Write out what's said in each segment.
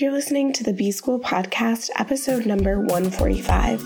You're listening to the B School Podcast, episode number 145.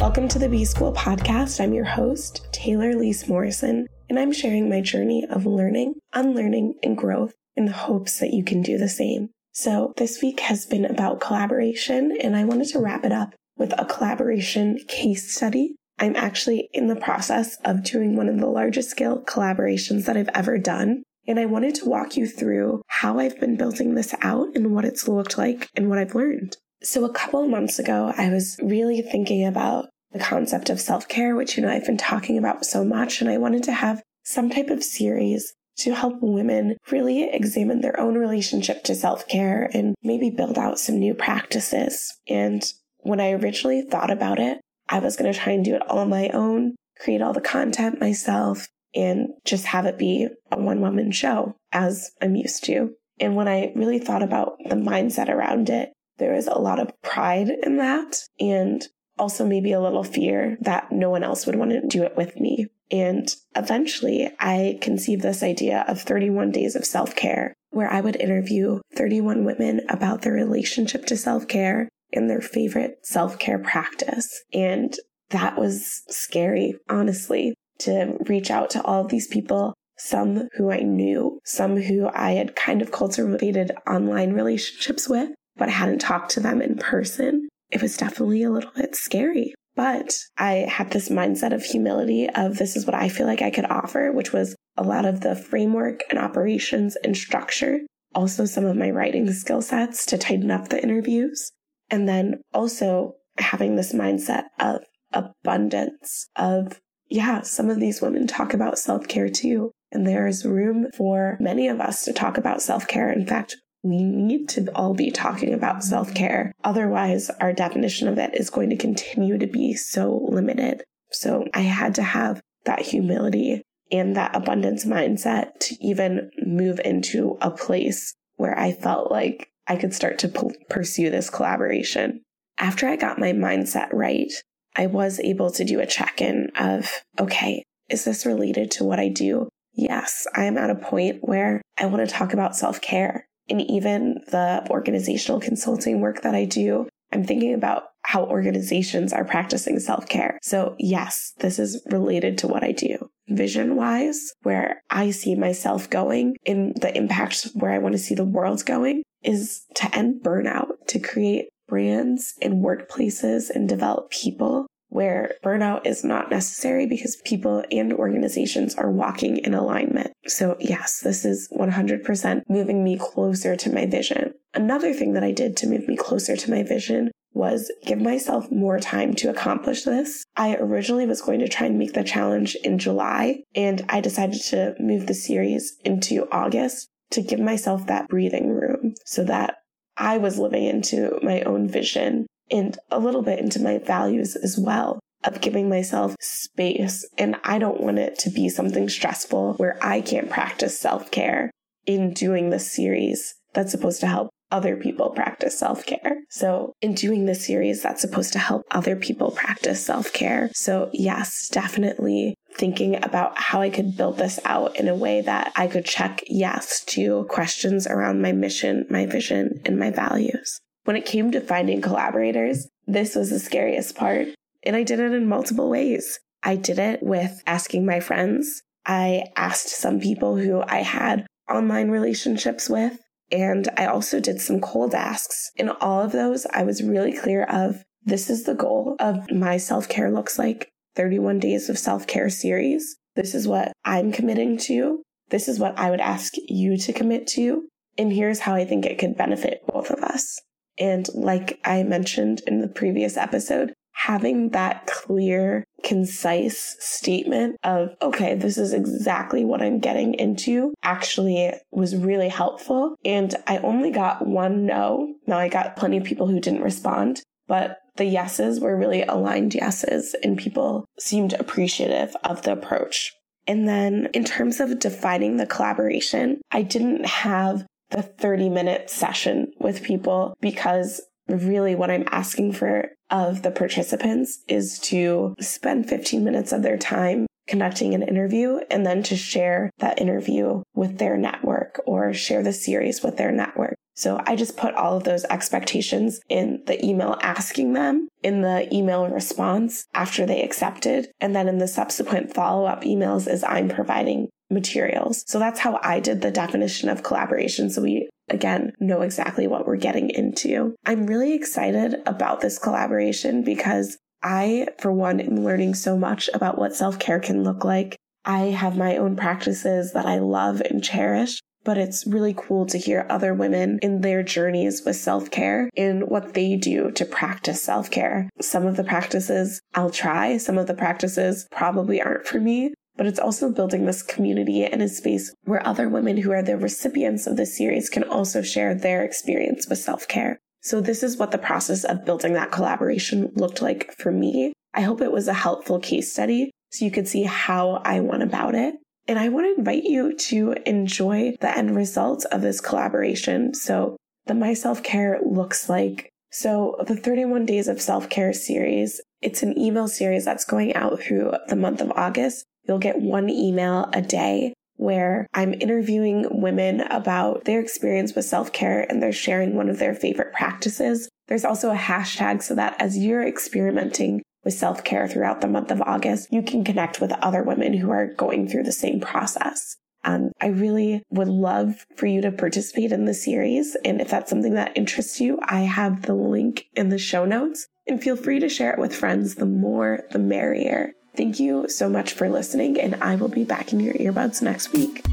Welcome to the B School Podcast. I'm your host, Taylor Elyse Morrison, and I'm sharing my journey of learning, unlearning, and growth in the hopes that you can do the same. So, this week has been about collaboration, and I wanted to wrap it up with a collaboration case study I'm actually in the process of doing one of the largest scale collaborations that I've ever done. And I wanted to walk you through how I've been building this out and what it's looked like and what I've learned. So, a couple of months ago, I was really thinking about the concept of self care, which, you know, I've been talking about so much. And I wanted to have some type of series to help women really examine their own relationship to self care and maybe build out some new practices. And when I originally thought about it, I was going to try and do it all on my own, create all the content myself, and just have it be a one woman show as I'm used to. And when I really thought about the mindset around it, there was a lot of pride in that and also maybe a little fear that no one else would want to do it with me. And eventually I conceived this idea of 31 days of self care where I would interview 31 women about their relationship to self care in their favorite self care practice. And that was scary, honestly, to reach out to all of these people, some who I knew, some who I had kind of cultivated online relationships with, but I hadn't talked to them in person. It was definitely a little bit scary. But I had this mindset of humility of this is what I feel like I could offer, which was a lot of the framework and operations and structure. Also, some of my writing skill sets to tighten up the interviews. And then also having this mindset of abundance of, yeah, some of these women talk about self care too. And there is room for many of us to talk about self care. In fact, we need to all be talking about self care. Otherwise, our definition of it is going to continue to be so limited. So I had to have that humility and that abundance mindset to even move into a place where I felt like I could start to p- pursue this collaboration. After I got my mindset right, I was able to do a check in of, okay, is this related to what I do? Yes, I am at a point where I want to talk about self care. And even the organizational consulting work that I do, I'm thinking about how organizations are practicing self care. So, yes, this is related to what I do. Vision wise, where I see myself going in the impact where I want to see the world going, is to end burnout, to create brands and workplaces and develop people where burnout is not necessary because people and organizations are walking in alignment. So, yes, this is 100% moving me closer to my vision. Another thing that I did to move me closer to my vision was give myself more time to accomplish this. I originally was going to try and make the challenge in July, and I decided to move the series into August to give myself that breathing room so that I was living into my own vision and a little bit into my values as well of giving myself space. And I don't want it to be something stressful where I can't practice self care in doing this series that's supposed to help other people practice self care. So, in doing this series, that's supposed to help other people practice self care. So, yes, definitely thinking about how I could build this out in a way that I could check yes to questions around my mission, my vision, and my values. When it came to finding collaborators, this was the scariest part. And I did it in multiple ways. I did it with asking my friends. I asked some people who I had online relationships with. And I also did some cold asks. In all of those, I was really clear of this is the goal of my self care looks like 31 days of self care series. This is what I'm committing to. This is what I would ask you to commit to. And here's how I think it could benefit both of us. And like I mentioned in the previous episode, having that clear, concise statement of, okay, this is exactly what I'm getting into actually was really helpful. And I only got one no. Now I got plenty of people who didn't respond, but the yeses were really aligned yeses and people seemed appreciative of the approach. And then in terms of defining the collaboration, I didn't have the 30 minute session with people because really what I'm asking for of the participants is to spend 15 minutes of their time conducting an interview and then to share that interview with their network or share the series with their network. So I just put all of those expectations in the email asking them, in the email response after they accepted, and then in the subsequent follow up emails as I'm providing materials. So that's how I did the definition of collaboration. So we again know exactly what we're getting into. I'm really excited about this collaboration because I, for one, am learning so much about what self care can look like. I have my own practices that I love and cherish, but it's really cool to hear other women in their journeys with self care and what they do to practice self care. Some of the practices I'll try, some of the practices probably aren't for me, but it's also building this community and a space where other women who are the recipients of this series can also share their experience with self care. So this is what the process of building that collaboration looked like for me. I hope it was a helpful case study so you could see how I went about it. And I want to invite you to enjoy the end result of this collaboration. So the My Self Care looks like so the 31 Days of Self Care series, it's an email series that's going out through the month of August. You'll get one email a day where I'm interviewing women about their experience with self care and they're sharing one of their favorite practices. There's also a hashtag so that as you're experimenting with self care throughout the month of August, you can connect with other women who are going through the same process. And I really would love for you to participate in the series. And if that's something that interests you, I have the link in the show notes and feel free to share it with friends. The more, the merrier. Thank you so much for listening, and I will be back in your earbuds next week.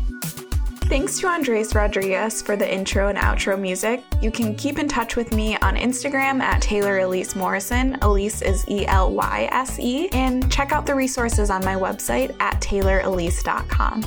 Thanks to Andres Rodriguez for the intro and outro music. You can keep in touch with me on Instagram at Taylor Elyse Morrison. Elyse is E L Y S E. And check out the resources on my website at taylorelyse.com.